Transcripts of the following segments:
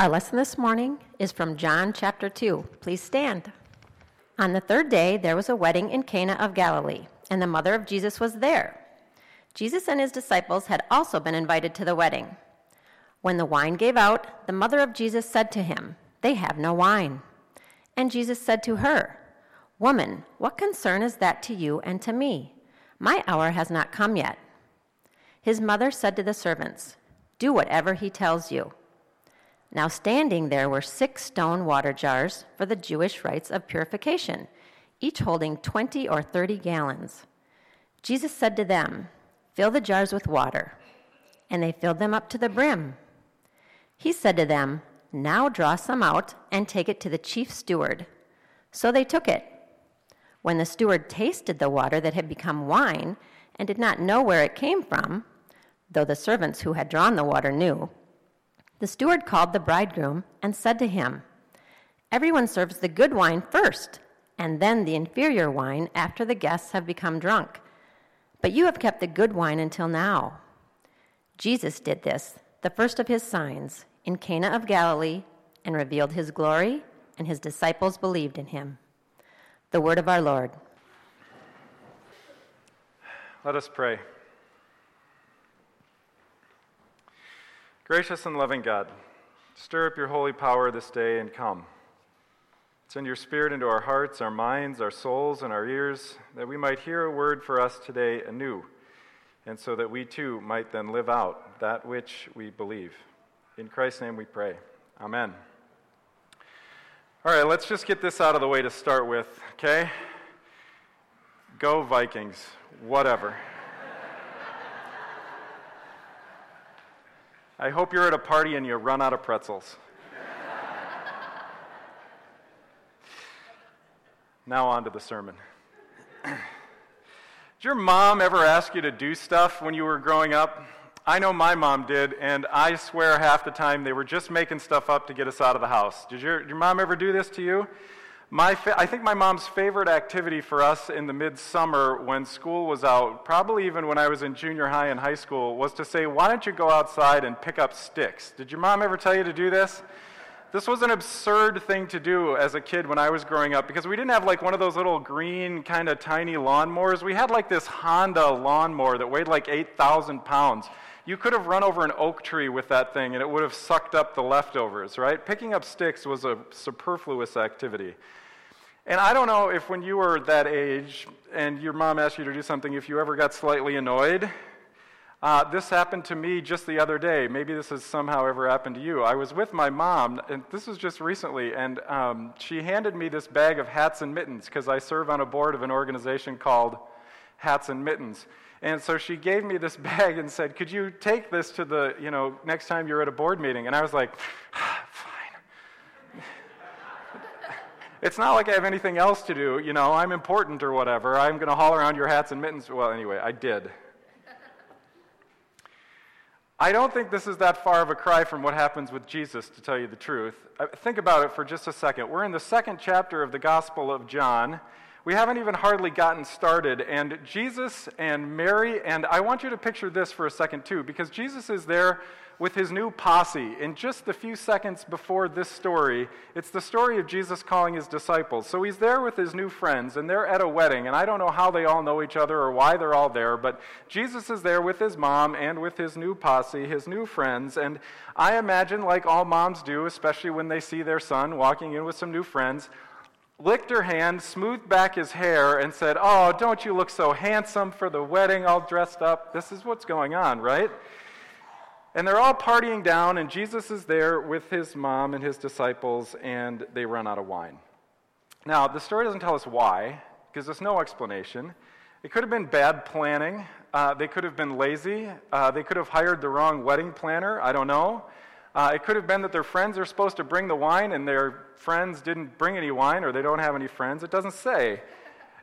Our lesson this morning is from John chapter 2. Please stand. On the third day, there was a wedding in Cana of Galilee, and the mother of Jesus was there. Jesus and his disciples had also been invited to the wedding. When the wine gave out, the mother of Jesus said to him, They have no wine. And Jesus said to her, Woman, what concern is that to you and to me? My hour has not come yet. His mother said to the servants, Do whatever he tells you. Now, standing there were six stone water jars for the Jewish rites of purification, each holding 20 or 30 gallons. Jesus said to them, Fill the jars with water. And they filled them up to the brim. He said to them, Now draw some out and take it to the chief steward. So they took it. When the steward tasted the water that had become wine and did not know where it came from, though the servants who had drawn the water knew, the steward called the bridegroom and said to him, Everyone serves the good wine first, and then the inferior wine after the guests have become drunk. But you have kept the good wine until now. Jesus did this, the first of his signs, in Cana of Galilee, and revealed his glory, and his disciples believed in him. The word of our Lord. Let us pray. Gracious and loving God, stir up your holy power this day and come. Send your Spirit into our hearts, our minds, our souls, and our ears, that we might hear a word for us today anew, and so that we too might then live out that which we believe. In Christ's name we pray. Amen. All right, let's just get this out of the way to start with, okay? Go Vikings, whatever. I hope you're at a party and you run out of pretzels. now, on to the sermon. Did your mom ever ask you to do stuff when you were growing up? I know my mom did, and I swear half the time they were just making stuff up to get us out of the house. Did your, did your mom ever do this to you? My fa- I think my mom's favorite activity for us in the midsummer when school was out, probably even when I was in junior high and high school, was to say, Why don't you go outside and pick up sticks? Did your mom ever tell you to do this? This was an absurd thing to do as a kid when I was growing up because we didn't have like one of those little green, kind of tiny lawnmowers. We had like this Honda lawnmower that weighed like 8,000 pounds. You could have run over an oak tree with that thing and it would have sucked up the leftovers, right? Picking up sticks was a superfluous activity. And I don't know if when you were that age and your mom asked you to do something, if you ever got slightly annoyed. Uh, this happened to me just the other day. Maybe this has somehow ever happened to you. I was with my mom, and this was just recently, and um, she handed me this bag of hats and mittens because I serve on a board of an organization called Hats and Mittens. And so she gave me this bag and said, Could you take this to the, you know, next time you're at a board meeting? And I was like, it's not like I have anything else to do. You know, I'm important or whatever. I'm going to haul around your hats and mittens. Well, anyway, I did. I don't think this is that far of a cry from what happens with Jesus, to tell you the truth. Uh, think about it for just a second. We're in the second chapter of the Gospel of John. We haven't even hardly gotten started. And Jesus and Mary, and I want you to picture this for a second too, because Jesus is there with his new posse. In just the few seconds before this story, it's the story of Jesus calling his disciples. So he's there with his new friends, and they're at a wedding, and I don't know how they all know each other or why they're all there, but Jesus is there with his mom and with his new posse, his new friends, and I imagine, like all moms do, especially when they see their son walking in with some new friends, licked her hand, smoothed back his hair, and said, Oh, don't you look so handsome for the wedding, all dressed up? This is what's going on, right? And they're all partying down, and Jesus is there with his mom and his disciples, and they run out of wine. Now, the story doesn't tell us why, because there's no explanation. It could have been bad planning. Uh, they could have been lazy. Uh, they could have hired the wrong wedding planner. I don't know. Uh, it could have been that their friends are supposed to bring the wine, and their friends didn't bring any wine, or they don't have any friends. It doesn't say.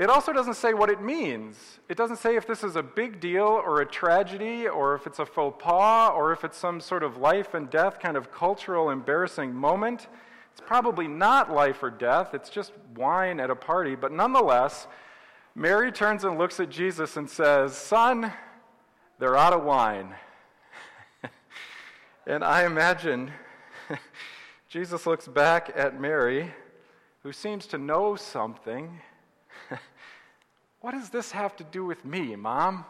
It also doesn't say what it means. It doesn't say if this is a big deal or a tragedy or if it's a faux pas or if it's some sort of life and death kind of cultural embarrassing moment. It's probably not life or death, it's just wine at a party. But nonetheless, Mary turns and looks at Jesus and says, Son, they're out of wine. And I imagine Jesus looks back at Mary, who seems to know something. what does this have to do with me, Mom?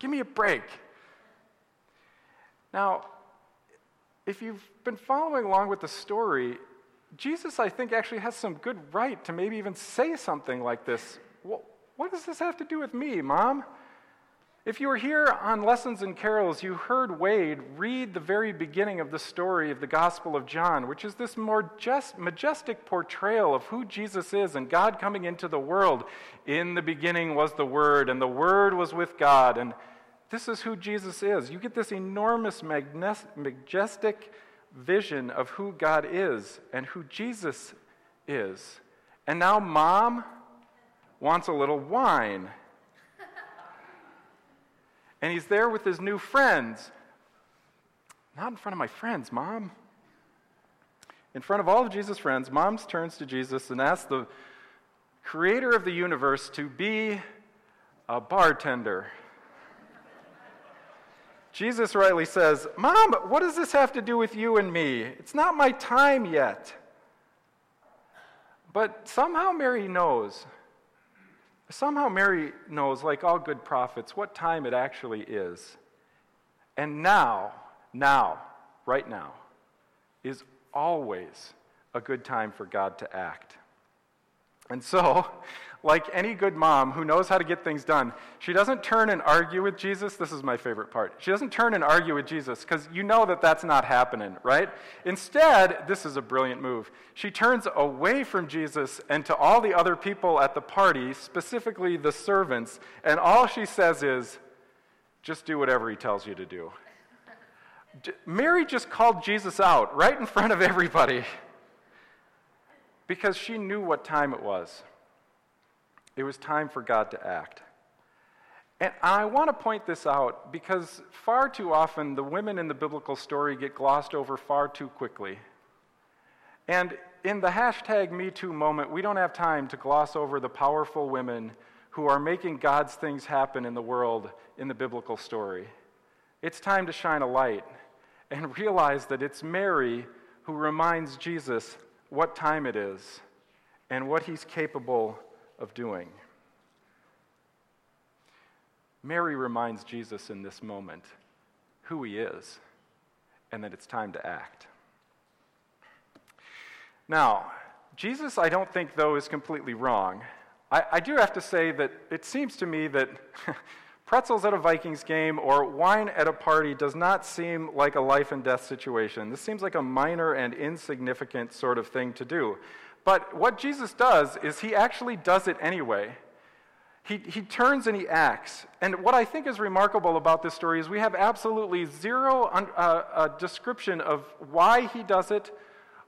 Give me a break. Now, if you've been following along with the story, Jesus, I think, actually has some good right to maybe even say something like this. what does this have to do with me, Mom? If you were here on Lessons and Carols, you heard Wade read the very beginning of the story of the Gospel of John, which is this more just, majestic portrayal of who Jesus is and God coming into the world. In the beginning was the Word, and the Word was with God. And this is who Jesus is. You get this enormous, majestic vision of who God is and who Jesus is. And now, mom wants a little wine and he's there with his new friends. Not in front of my friends, Mom. In front of all of Jesus' friends, Mom turns to Jesus and asks the creator of the universe to be a bartender. Jesus rightly says, Mom, what does this have to do with you and me? It's not my time yet. But somehow Mary knows Somehow Mary knows, like all good prophets, what time it actually is. And now, now, right now, is always a good time for God to act. And so, like any good mom who knows how to get things done, she doesn't turn and argue with Jesus. This is my favorite part. She doesn't turn and argue with Jesus because you know that that's not happening, right? Instead, this is a brilliant move. She turns away from Jesus and to all the other people at the party, specifically the servants, and all she says is, just do whatever he tells you to do. Mary just called Jesus out right in front of everybody because she knew what time it was. It was time for God to act. And I want to point this out because far too often the women in the biblical story get glossed over far too quickly. And in the hashtag MeToo moment, we don't have time to gloss over the powerful women who are making God's things happen in the world in the biblical story. It's time to shine a light and realize that it's Mary who reminds Jesus what time it is and what he's capable of doing. Mary reminds Jesus in this moment who he is and that it's time to act. Now, Jesus, I don't think, though, is completely wrong. I, I do have to say that it seems to me that pretzels at a Vikings game or wine at a party does not seem like a life and death situation. This seems like a minor and insignificant sort of thing to do. But what Jesus does is he actually does it anyway. He, he turns and he acts. And what I think is remarkable about this story is we have absolutely zero uh, uh, description of why he does it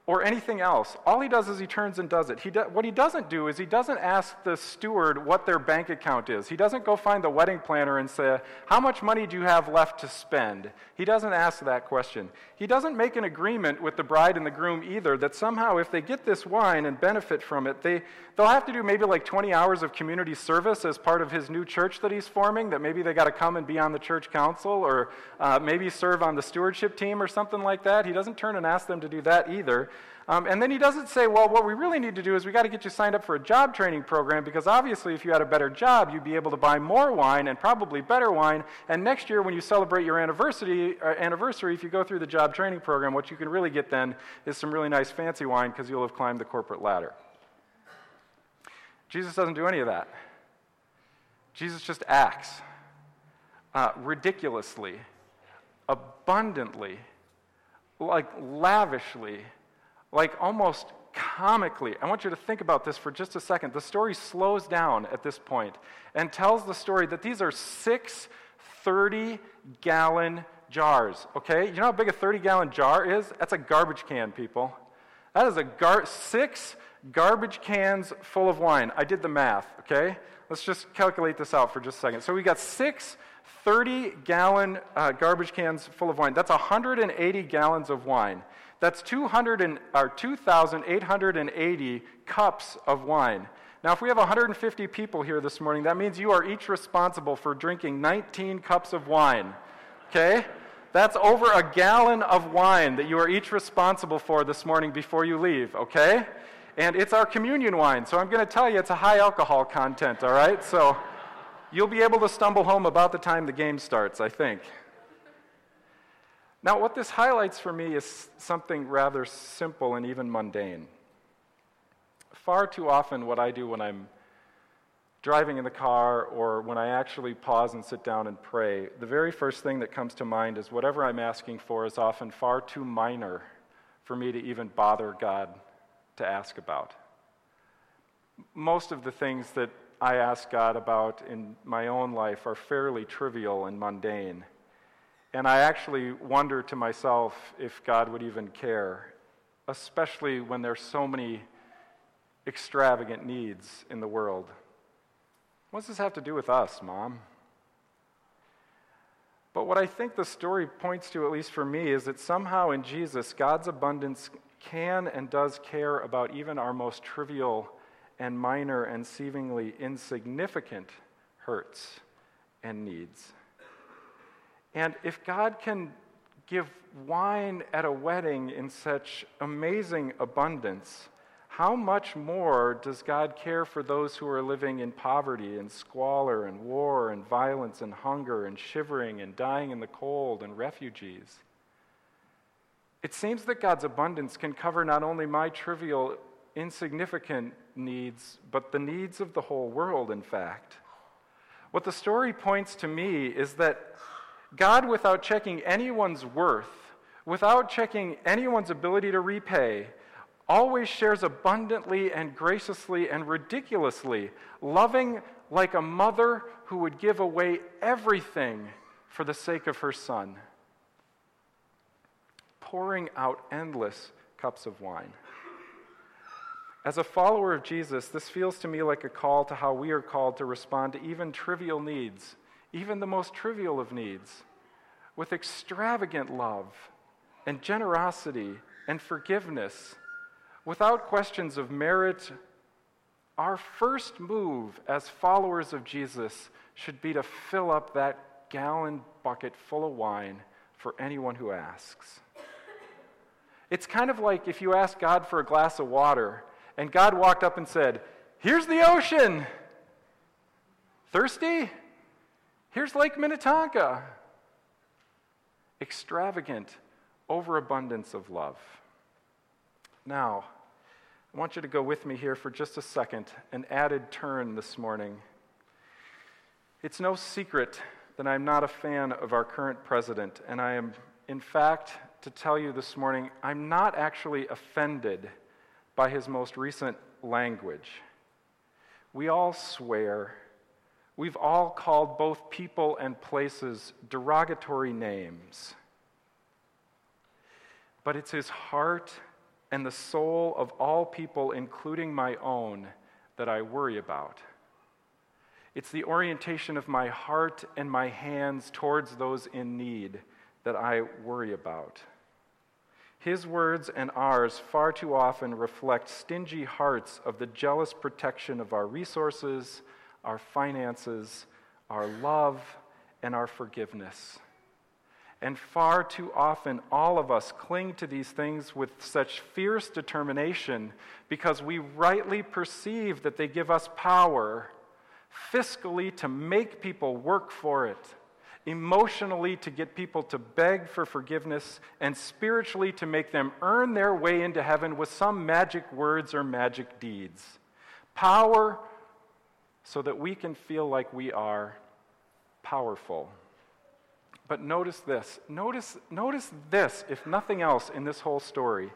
or anything else. All he does is he turns and does it. He do, what he doesn't do is he doesn't ask the steward what their bank account is. He doesn't go find the wedding planner and say, How much money do you have left to spend? He doesn't ask that question. He doesn't make an agreement with the bride and the groom either that somehow if they get this wine and benefit from it, they, they'll have to do maybe like 20 hours of community service as part of his new church that he's forming, that maybe they got to come and be on the church council or uh, maybe serve on the stewardship team or something like that. He doesn't turn and ask them to do that either. Um, and then he doesn't say, well, what we really need to do is we got to get you signed up for a job training program because obviously if you had a better job, you'd be able to buy more wine and probably better wine. And next year when you celebrate your anniversary, uh, anniversary if you go through the job training program, what you can really get then is some really nice fancy wine because you'll have climbed the corporate ladder. Jesus doesn't do any of that. Jesus just acts uh, ridiculously, abundantly, like lavishly like almost comically. I want you to think about this for just a second. The story slows down at this point and tells the story that these are six 30 gallon jars, okay? You know how big a 30 gallon jar is? That's a garbage can, people. That is a gar- six garbage cans full of wine. I did the math, okay? Let's just calculate this out for just a second. So we got six 30 gallon uh, garbage cans full of wine. That's 180 gallons of wine. That's 200 and, or 2,880 cups of wine. Now, if we have 150 people here this morning, that means you are each responsible for drinking 19 cups of wine. Okay? That's over a gallon of wine that you are each responsible for this morning before you leave, okay? And it's our communion wine, so I'm going to tell you it's a high alcohol content, all right? So you'll be able to stumble home about the time the game starts, I think. Now, what this highlights for me is something rather simple and even mundane. Far too often, what I do when I'm driving in the car or when I actually pause and sit down and pray, the very first thing that comes to mind is whatever I'm asking for is often far too minor for me to even bother God to ask about. Most of the things that I ask God about in my own life are fairly trivial and mundane. And I actually wonder to myself if God would even care, especially when there's so many extravagant needs in the world. What does this have to do with us, Mom? But what I think the story points to, at least for me, is that somehow in Jesus, God's abundance can and does care about even our most trivial and minor and seemingly insignificant hurts and needs. And if God can give wine at a wedding in such amazing abundance, how much more does God care for those who are living in poverty and squalor and war and violence and hunger and shivering and dying in the cold and refugees? It seems that God's abundance can cover not only my trivial, insignificant needs, but the needs of the whole world, in fact. What the story points to me is that God, without checking anyone's worth, without checking anyone's ability to repay, always shares abundantly and graciously and ridiculously, loving like a mother who would give away everything for the sake of her son, pouring out endless cups of wine. As a follower of Jesus, this feels to me like a call to how we are called to respond to even trivial needs, even the most trivial of needs, with extravagant love and generosity and forgiveness without questions of merit, our first move as followers of Jesus should be to fill up that gallon bucket full of wine for anyone who asks. It's kind of like if you ask God for a glass of water and God walked up and said, Here's the ocean. Thirsty? Here's Lake Minnetonka. Extravagant overabundance of love. Now, I want you to go with me here for just a second, an added turn this morning. It's no secret that I'm not a fan of our current president, and I am, in fact, to tell you this morning, I'm not actually offended by his most recent language. We all swear. We've all called both people and places derogatory names. But it's his heart and the soul of all people, including my own, that I worry about. It's the orientation of my heart and my hands towards those in need that I worry about. His words and ours far too often reflect stingy hearts of the jealous protection of our resources, our finances, our love, and our forgiveness. And far too often, all of us cling to these things with such fierce determination because we rightly perceive that they give us power fiscally to make people work for it, emotionally to get people to beg for forgiveness, and spiritually to make them earn their way into heaven with some magic words or magic deeds. Power so that we can feel like we are powerful. But notice this. Notice, notice this, if nothing else, in this whole story.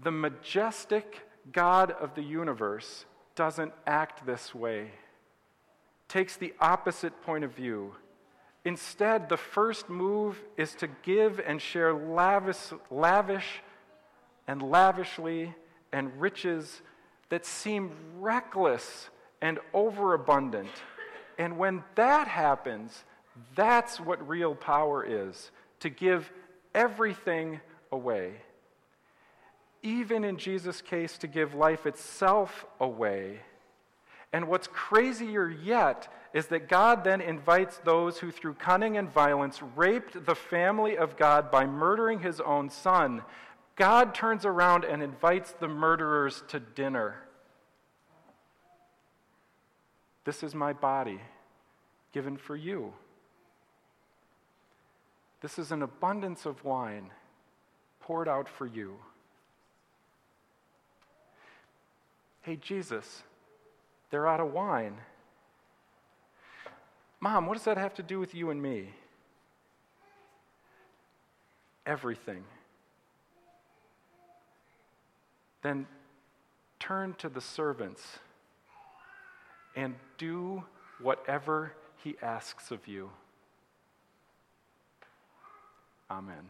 The majestic God of the universe doesn't act this way, takes the opposite point of view. Instead, the first move is to give and share lavish, lavish and lavishly and riches that seem reckless and overabundant. And when that happens, that's what real power is to give everything away. Even in Jesus' case, to give life itself away. And what's crazier yet is that God then invites those who, through cunning and violence, raped the family of God by murdering his own son. God turns around and invites the murderers to dinner. This is my body given for you. This is an abundance of wine poured out for you. Hey, Jesus, they're out of wine. Mom, what does that have to do with you and me? Everything. Then turn to the servants and do whatever he asks of you. Amen.